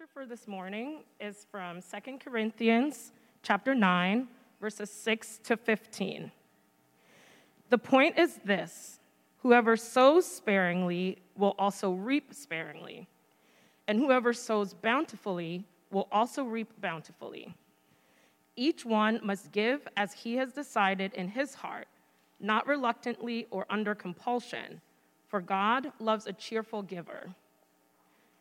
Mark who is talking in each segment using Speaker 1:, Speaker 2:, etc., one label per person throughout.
Speaker 1: scripture for this morning is from 2 Corinthians chapter 9, verses 6 to 15. The point is this whoever sows sparingly will also reap sparingly, and whoever sows bountifully will also reap bountifully. Each one must give as he has decided in his heart, not reluctantly or under compulsion, for God loves a cheerful giver.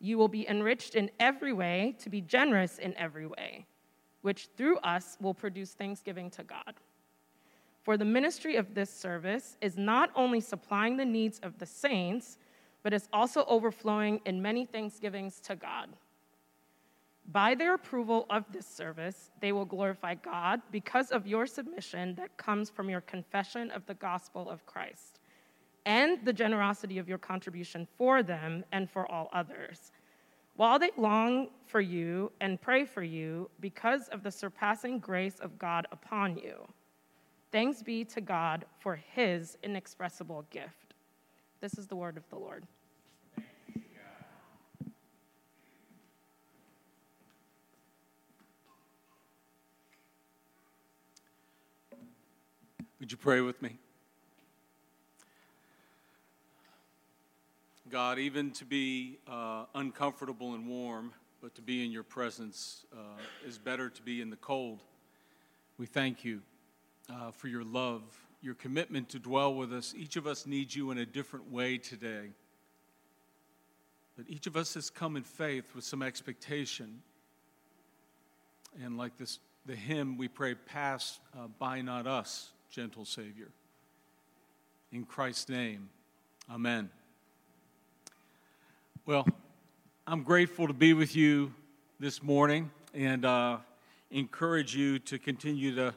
Speaker 1: You will be enriched in every way to be generous in every way, which through us will produce thanksgiving to God. For the ministry of this service is not only supplying the needs of the saints, but is also overflowing in many thanksgivings to God. By their approval of this service, they will glorify God because of your submission that comes from your confession of the gospel of Christ and the generosity of your contribution for them and for all others. While they long for you and pray for you because of the surpassing grace of God upon you. Thanks be to God for his inexpressible gift. This is the word of the Lord.
Speaker 2: Would you pray with me? God, even to be uh, uncomfortable and warm, but to be in your presence uh, is better to be in the cold. We thank you uh, for your love, your commitment to dwell with us. Each of us needs you in a different way today. But each of us has come in faith with some expectation. And like this, the hymn we pray, Pass uh, by not us, gentle Savior. In Christ's name, amen. Well, I'm grateful to be with you this morning and uh, encourage you to continue to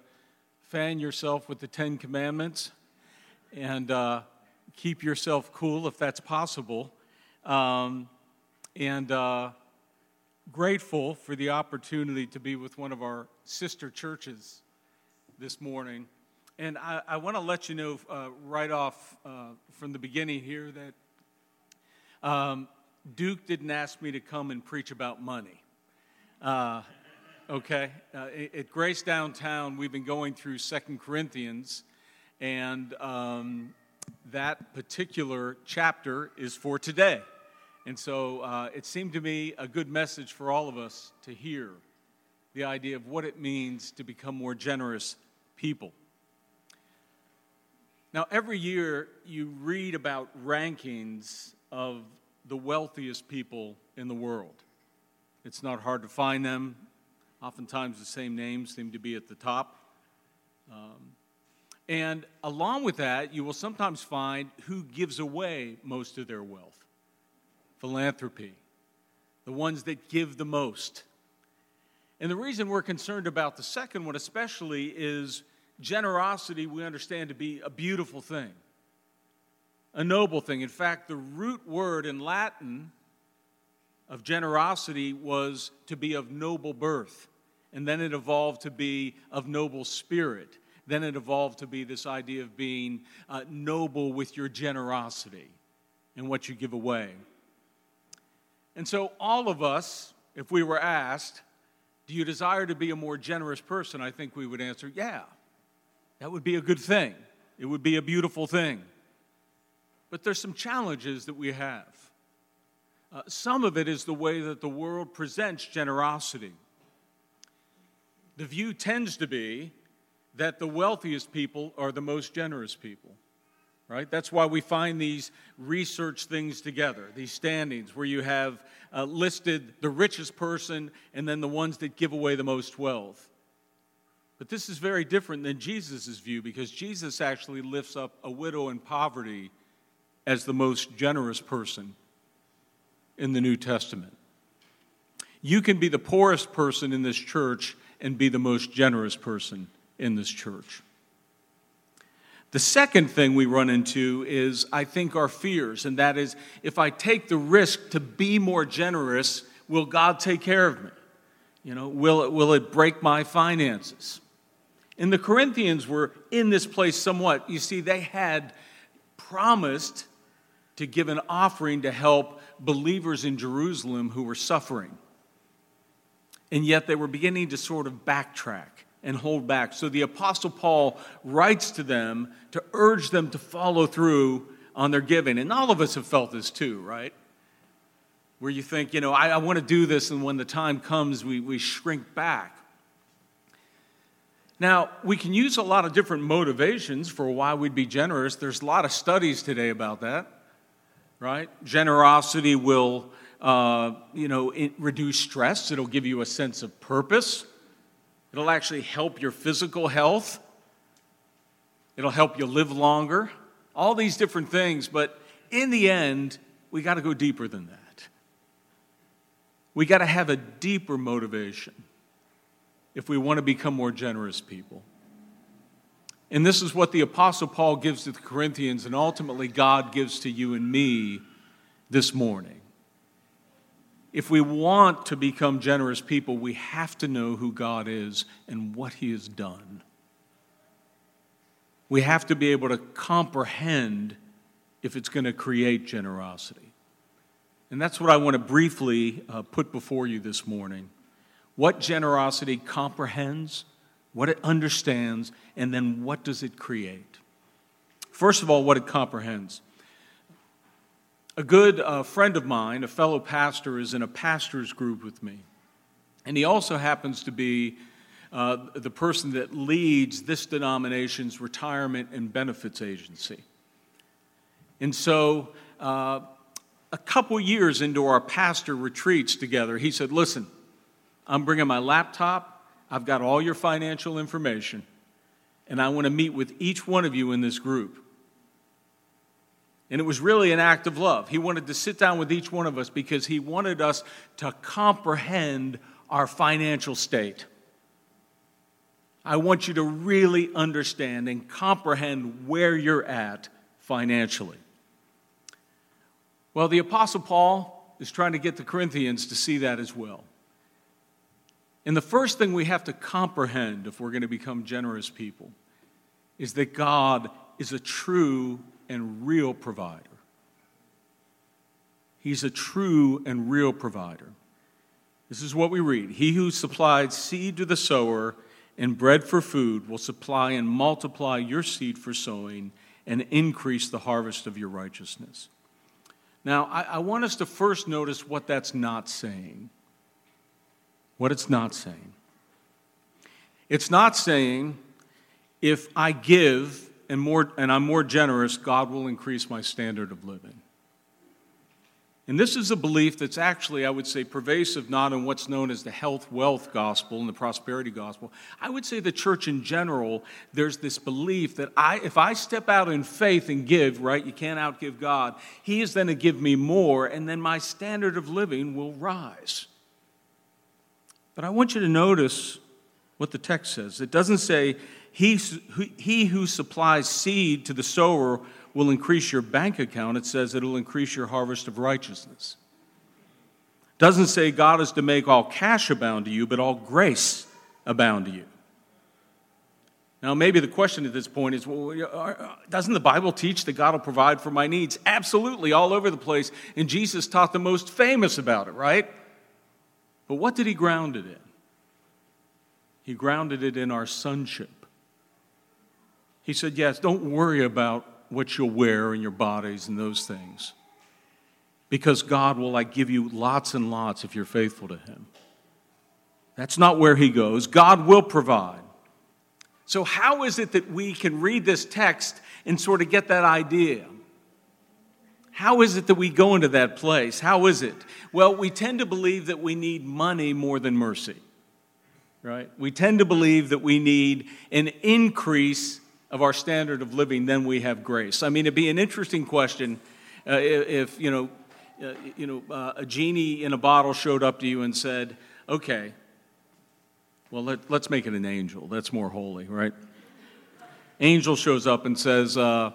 Speaker 2: fan yourself with the Ten Commandments and uh, keep yourself cool if that's possible. Um, and uh, grateful for the opportunity to be with one of our sister churches this morning. And I, I want to let you know uh, right off uh, from the beginning here that um, Duke didn't ask me to come and preach about money. Uh, okay? Uh, at Grace Downtown, we've been going through Second Corinthians, and um, that particular chapter is for today. And so uh, it seemed to me a good message for all of us to hear the idea of what it means to become more generous people. Now, every year you read about rankings of the wealthiest people in the world. It's not hard to find them. Oftentimes, the same names seem to be at the top. Um, and along with that, you will sometimes find who gives away most of their wealth philanthropy, the ones that give the most. And the reason we're concerned about the second one, especially, is generosity we understand to be a beautiful thing a noble thing. In fact, the root word in Latin of generosity was to be of noble birth. And then it evolved to be of noble spirit. Then it evolved to be this idea of being uh, noble with your generosity and what you give away. And so, all of us, if we were asked, do you desire to be a more generous person? I think we would answer, yeah. That would be a good thing. It would be a beautiful thing. But there's some challenges that we have. Uh, some of it is the way that the world presents generosity. The view tends to be that the wealthiest people are the most generous people, right? That's why we find these research things together, these standings where you have uh, listed the richest person and then the ones that give away the most wealth. But this is very different than Jesus' view because Jesus actually lifts up a widow in poverty as the most generous person in the New Testament. You can be the poorest person in this church and be the most generous person in this church. The second thing we run into is, I think, our fears, and that is if I take the risk to be more generous, will God take care of me? You know, will it, will it break my finances? And the Corinthians were in this place somewhat. You see, they had promised to give an offering to help believers in Jerusalem who were suffering. And yet they were beginning to sort of backtrack and hold back. So the Apostle Paul writes to them to urge them to follow through on their giving. And all of us have felt this too, right? Where you think, you know, I, I want to do this, and when the time comes, we, we shrink back. Now, we can use a lot of different motivations for why we'd be generous. There's a lot of studies today about that, right? Generosity will, uh, you know, reduce stress. It'll give you a sense of purpose. It'll actually help your physical health. It'll help you live longer. All these different things, but in the end, we got to go deeper than that. We got to have a deeper motivation if we want to become more generous people. And this is what the Apostle Paul gives to the Corinthians, and ultimately God gives to you and me this morning. If we want to become generous people, we have to know who God is and what He has done. We have to be able to comprehend if it's going to create generosity. And that's what I want to briefly uh, put before you this morning. What generosity comprehends, what it understands, and then what does it create? First of all, what it comprehends. A good uh, friend of mine, a fellow pastor, is in a pastor's group with me. And he also happens to be uh, the person that leads this denomination's retirement and benefits agency. And so, uh, a couple years into our pastor retreats together, he said, Listen, I'm bringing my laptop, I've got all your financial information, and I want to meet with each one of you in this group. And it was really an act of love. He wanted to sit down with each one of us because he wanted us to comprehend our financial state. I want you to really understand and comprehend where you're at financially. Well, the Apostle Paul is trying to get the Corinthians to see that as well. And the first thing we have to comprehend if we're going to become generous people is that God is a true and real provider. He's a true and real provider. This is what we read He who supplied seed to the sower and bread for food will supply and multiply your seed for sowing and increase the harvest of your righteousness. Now, I, I want us to first notice what that's not saying. What it's not saying. It's not saying, if I give and, more, and I'm more generous, God will increase my standard of living. And this is a belief that's actually, I would say, pervasive not in what's known as the health wealth gospel and the prosperity gospel. I would say the church in general, there's this belief that I, if I step out in faith and give, right, you can't outgive God, He is then to give me more, and then my standard of living will rise. But I want you to notice what the text says. It doesn't say, he, he who supplies seed to the sower will increase your bank account. It says it'll increase your harvest of righteousness. It doesn't say God is to make all cash abound to you, but all grace abound to you. Now, maybe the question at this point is well, uh, doesn't the Bible teach that God will provide for my needs? Absolutely, all over the place. And Jesus taught the most famous about it, right? But what did he ground it in? He grounded it in our sonship. He said, Yes, don't worry about what you'll wear in your bodies and those things. Because God will like give you lots and lots if you're faithful to him. That's not where he goes. God will provide. So, how is it that we can read this text and sort of get that idea? How is it that we go into that place? How is it? Well, we tend to believe that we need money more than mercy, right? We tend to believe that we need an increase of our standard of living, then we have grace. I mean, it'd be an interesting question uh, if, if, you know, uh, you know, uh, a genie in a bottle showed up to you and said, okay, well, let, us make it an angel. That's more holy, right? Angel shows up and says, uh,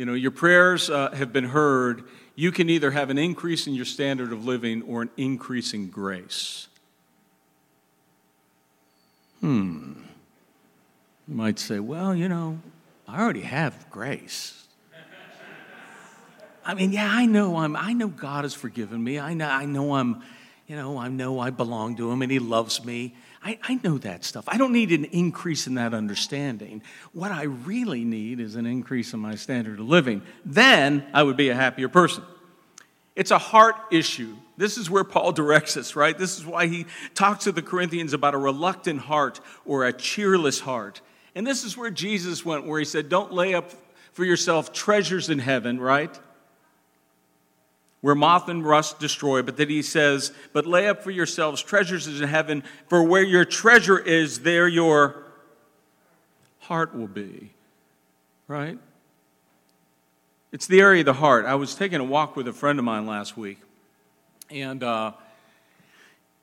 Speaker 2: you know, your prayers uh, have been heard. You can either have an increase in your standard of living or an increase in grace. Hmm. You might say, well, you know, I already have grace. I mean, yeah, I know I'm I know God has forgiven me. I know I know I'm, you know, I know I belong to him and he loves me. I, I know that stuff. I don't need an increase in that understanding. What I really need is an increase in my standard of living. Then I would be a happier person. It's a heart issue. This is where Paul directs us, right? This is why he talks to the Corinthians about a reluctant heart or a cheerless heart. And this is where Jesus went, where he said, Don't lay up for yourself treasures in heaven, right? Where moth and rust destroy, but that he says, But lay up for yourselves treasures in heaven, for where your treasure is, there your heart will be, right? It's the area of the heart. I was taking a walk with a friend of mine last week, and uh,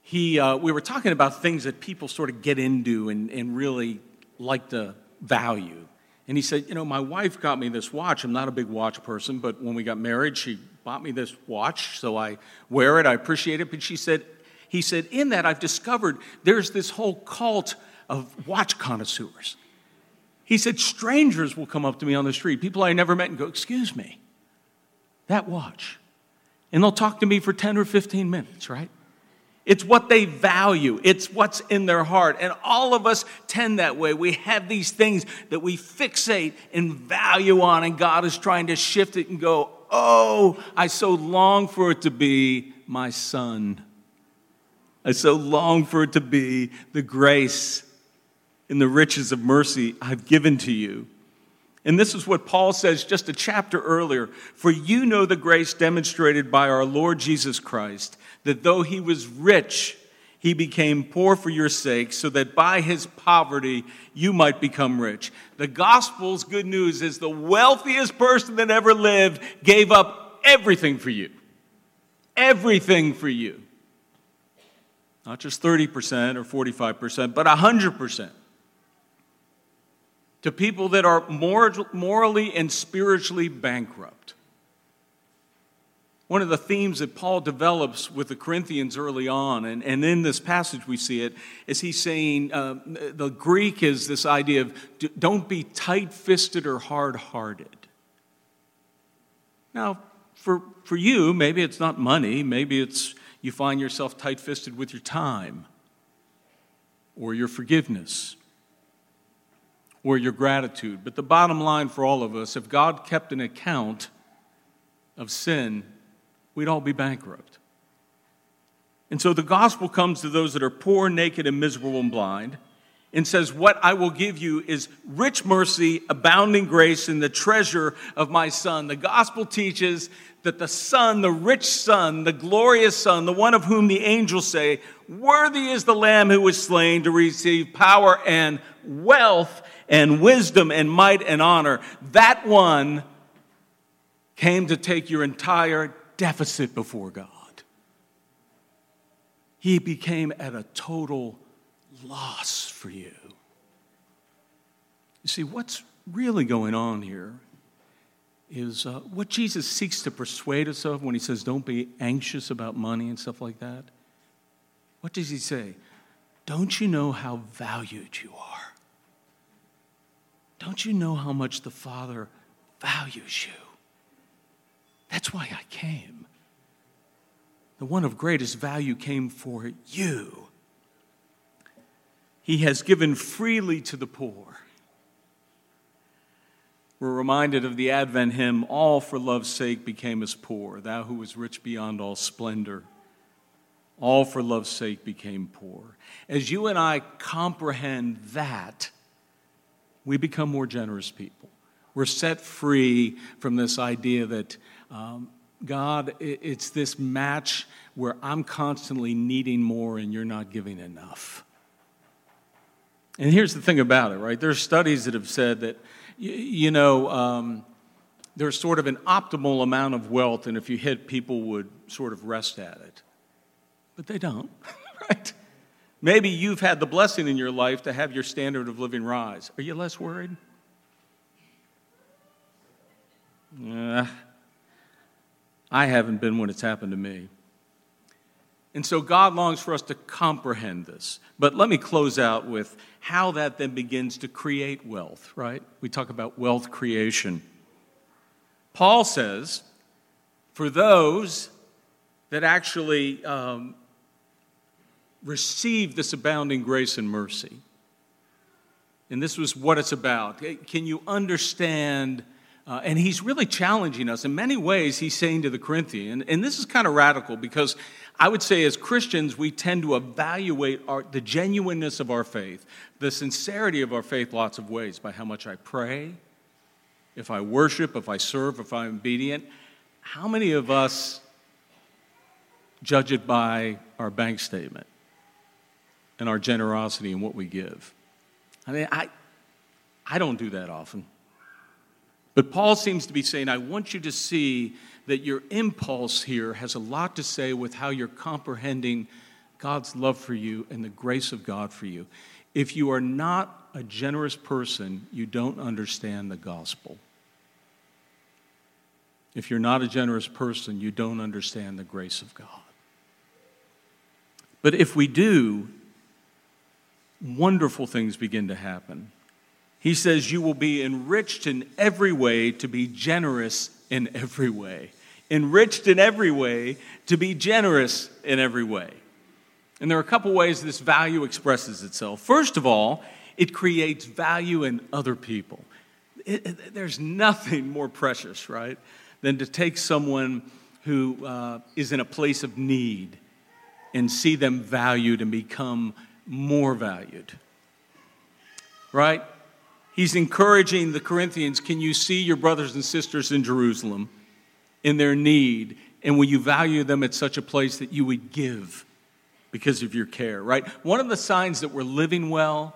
Speaker 2: he, uh, we were talking about things that people sort of get into and, and really like to value. And he said, You know, my wife got me this watch. I'm not a big watch person, but when we got married, she bought me this watch, so I wear it. I appreciate it. But she said, He said, In that, I've discovered there's this whole cult of watch connoisseurs. He said, Strangers will come up to me on the street, people I never met, and go, Excuse me, that watch. And they'll talk to me for 10 or 15 minutes, right? It's what they value. It's what's in their heart. And all of us tend that way. We have these things that we fixate and value on, and God is trying to shift it and go, Oh, I so long for it to be my son. I so long for it to be the grace and the riches of mercy I've given to you. And this is what Paul says just a chapter earlier For you know the grace demonstrated by our Lord Jesus Christ that though he was rich, he became poor for your sake, so that by his poverty you might become rich. The gospel's good news is the wealthiest person that ever lived gave up everything for you. Everything for you. Not just 30% or 45%, but 100%. To people that are morally and spiritually bankrupt. One of the themes that Paul develops with the Corinthians early on, and, and in this passage we see it, is he's saying uh, the Greek is this idea of don't be tight fisted or hard hearted. Now, for, for you, maybe it's not money, maybe it's you find yourself tight fisted with your time or your forgiveness or your gratitude. But the bottom line for all of us if God kept an account of sin, we'd all be bankrupt. And so the gospel comes to those that are poor, naked, and miserable and blind and says, What I will give you is rich mercy, abounding grace, and the treasure of my Son. The gospel teaches that the Son, the rich Son, the glorious Son, the one of whom the angels say, Worthy is the Lamb who was slain to receive power and wealth and wisdom and might and honor. That one came to take your entire deficit before God. He became at a total loss for you. You see, what's really going on here is uh, what Jesus seeks to persuade us of when he says, Don't be anxious about money and stuff like that. What does he say? Don't you know how valued you are? Don't you know how much the Father values you? That's why I came. The one of greatest value came for you. He has given freely to the poor. We're reminded of the Advent hymn, All for love's sake became as poor, thou who was rich beyond all splendor. All for love's sake became poor. As you and I comprehend that, we become more generous people. We're set free from this idea that um, God, it's this match where I'm constantly needing more and you're not giving enough. And here's the thing about it, right? There's studies that have said that, you know, um, there's sort of an optimal amount of wealth, and if you hit, people would sort of rest at it. But they don't, right? Maybe you've had the blessing in your life to have your standard of living rise. Are you less worried? Uh, I haven't been when it's happened to me. And so God longs for us to comprehend this. But let me close out with how that then begins to create wealth, right? We talk about wealth creation. Paul says, for those that actually um, receive this abounding grace and mercy, and this was what it's about. Can you understand? Uh, and he's really challenging us. In many ways, he's saying to the Corinthian, and this is kind of radical because I would say as Christians, we tend to evaluate our, the genuineness of our faith, the sincerity of our faith, lots of ways by how much I pray, if I worship, if I serve, if I'm obedient. How many of us judge it by our bank statement and our generosity and what we give? I mean, I, I don't do that often. But Paul seems to be saying, I want you to see that your impulse here has a lot to say with how you're comprehending God's love for you and the grace of God for you. If you are not a generous person, you don't understand the gospel. If you're not a generous person, you don't understand the grace of God. But if we do, wonderful things begin to happen. He says, You will be enriched in every way to be generous in every way. Enriched in every way to be generous in every way. And there are a couple ways this value expresses itself. First of all, it creates value in other people. It, it, there's nothing more precious, right, than to take someone who uh, is in a place of need and see them valued and become more valued. Right? He's encouraging the Corinthians can you see your brothers and sisters in Jerusalem in their need? And will you value them at such a place that you would give because of your care, right? One of the signs that we're living well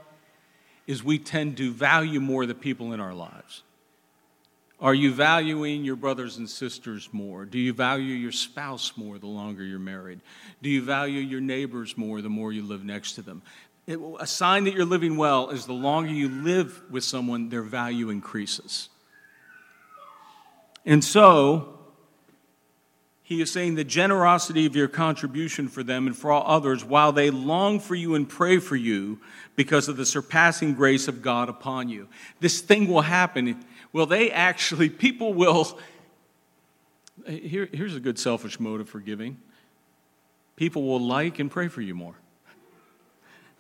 Speaker 2: is we tend to value more the people in our lives. Are you valuing your brothers and sisters more? Do you value your spouse more the longer you're married? Do you value your neighbors more the more you live next to them? It, a sign that you're living well is the longer you live with someone, their value increases. And so, he is saying the generosity of your contribution for them and for all others, while they long for you and pray for you because of the surpassing grace of God upon you. This thing will happen. Well, they actually, people will. Here, here's a good selfish motive for giving people will like and pray for you more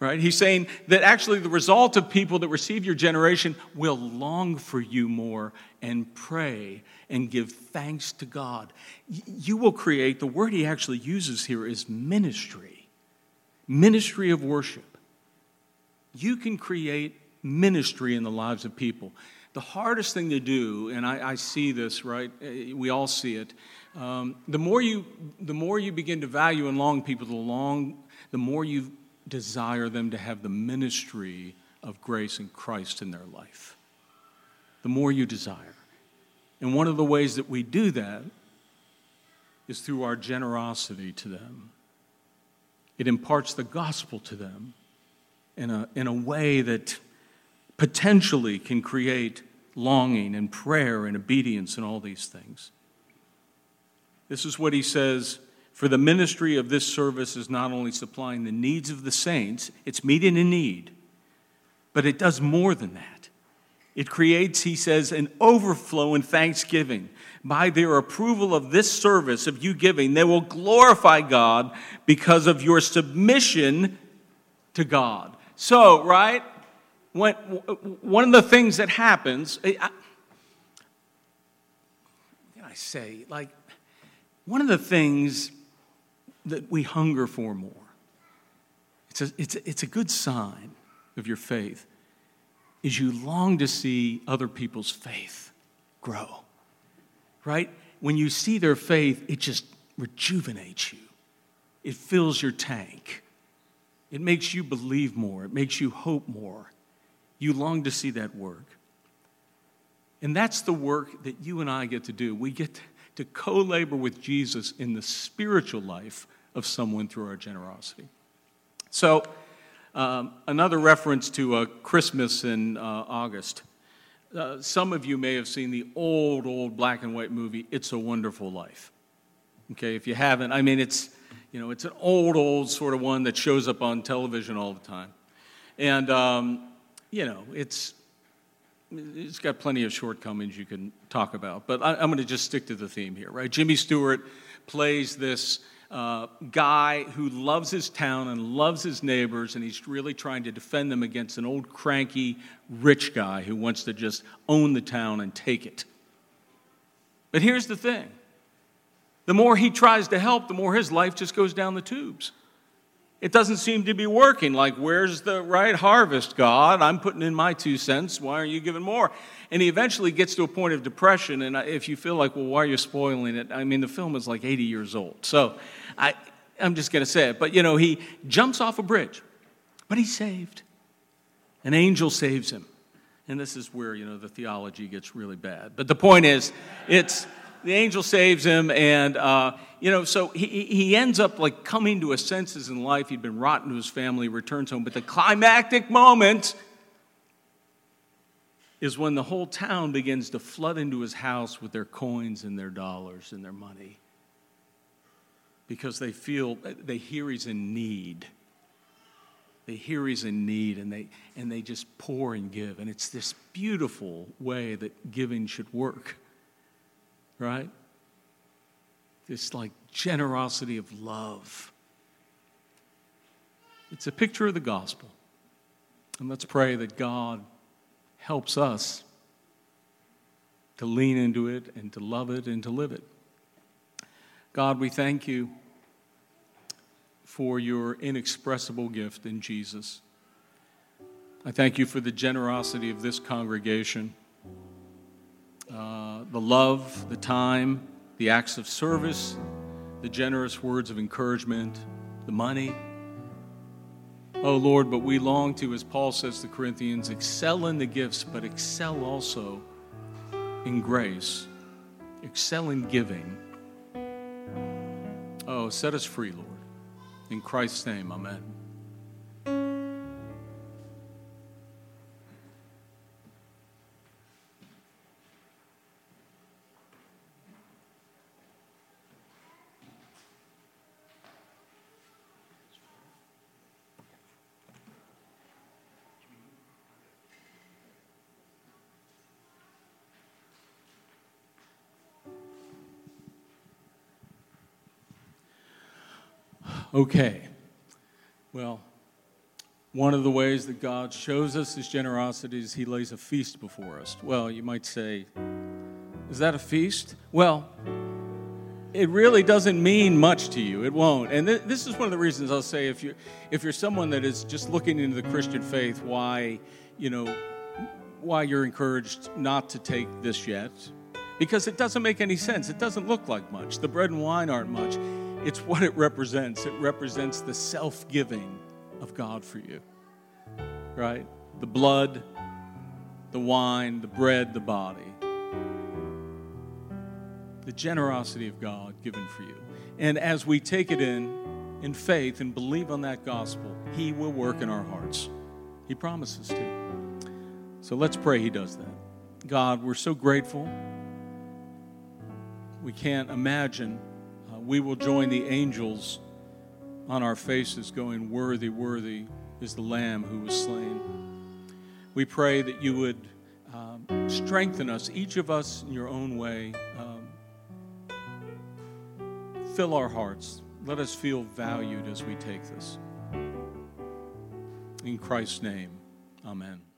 Speaker 2: right? He's saying that actually the result of people that receive your generation will long for you more and pray and give thanks to God. You will create, the word he actually uses here is ministry, ministry of worship. You can create ministry in the lives of people. The hardest thing to do, and I, I see this, right? We all see it. Um, the more you, the more you begin to value and long people, the long, the more you desire them to have the ministry of grace and Christ in their life. The more you desire. And one of the ways that we do that is through our generosity to them. It imparts the gospel to them in a, in a way that potentially can create longing and prayer and obedience and all these things. This is what he says for the ministry of this service is not only supplying the needs of the saints, it's meeting a need, but it does more than that. It creates, he says, an overflow in thanksgiving. By their approval of this service of you giving, they will glorify God because of your submission to God. So, right, when, one of the things that happens, I, I say? Like, one of the things that we hunger for more. It's a, it's a, it's a good sign of your faith is you long to see other people's faith grow. Right? When you see their faith, it just rejuvenates you. It fills your tank. It makes you believe more. It makes you hope more. You long to see that work. And that's the work that you and I get to do. We get to co labor with Jesus in the spiritual life of someone through our generosity. So, um, another reference to uh, Christmas in uh, August. Uh, some of you may have seen the old, old black and white movie, It's a Wonderful Life. Okay, if you haven't, I mean, it's, you know, it's an old, old sort of one that shows up on television all the time. And, um, you know, it's, it's got plenty of shortcomings you can talk about, but I, am going to just stick to the theme here, right? Jimmy Stewart plays this uh, guy who loves his town and loves his neighbors, and he's really trying to defend them against an old cranky rich guy who wants to just own the town and take it. But here's the thing the more he tries to help, the more his life just goes down the tubes. It doesn't seem to be working. Like, where's the right harvest, God? I'm putting in my two cents. Why aren't you giving more? And he eventually gets to a point of depression. And if you feel like, well, why are you spoiling it? I mean, the film is like 80 years old. So I, I'm just going to say it. But, you know, he jumps off a bridge, but he's saved. An angel saves him. And this is where, you know, the theology gets really bad. But the point is, it's the angel saves him, and uh, you know, so he, he ends up like coming to his senses in life. He'd been rotten to his family, returns home, but the climactic moment is when the whole town begins to flood into his house with their coins and their dollars and their money because they feel they hear he's in need they hear he's in need and they and they just pour and give and it's this beautiful way that giving should work right? This like generosity of love. It's a picture of the gospel. And let's pray that God helps us to lean into it and to love it and to live it. God, we thank you for your inexpressible gift in Jesus. I thank you for the generosity of this congregation uh, the love, the time, the acts of service, the generous words of encouragement, the money. Oh Lord, but we long to, as Paul says to Corinthians, excel in the gifts, but excel also in grace, excel in giving. Oh, set us free, Lord. In Christ's name, amen. Okay. Well, one of the ways that God shows us his generosity is he lays a feast before us. Well, you might say, is that a feast? Well, it really doesn't mean much to you. It won't. And th- this is one of the reasons I'll say if you're, if you're someone that is just looking into the Christian faith, why, you know, why you're encouraged not to take this yet. Because it doesn't make any sense. It doesn't look like much. The bread and wine aren't much. It's what it represents. It represents the self giving of God for you, right? The blood, the wine, the bread, the body. The generosity of God given for you. And as we take it in, in faith and believe on that gospel, He will work in our hearts. He promises to. So let's pray He does that. God, we're so grateful. We can't imagine we will join the angels on our faces, going, Worthy, worthy is the Lamb who was slain. We pray that you would um, strengthen us, each of us in your own way. Um, fill our hearts. Let us feel valued as we take this. In Christ's name, amen.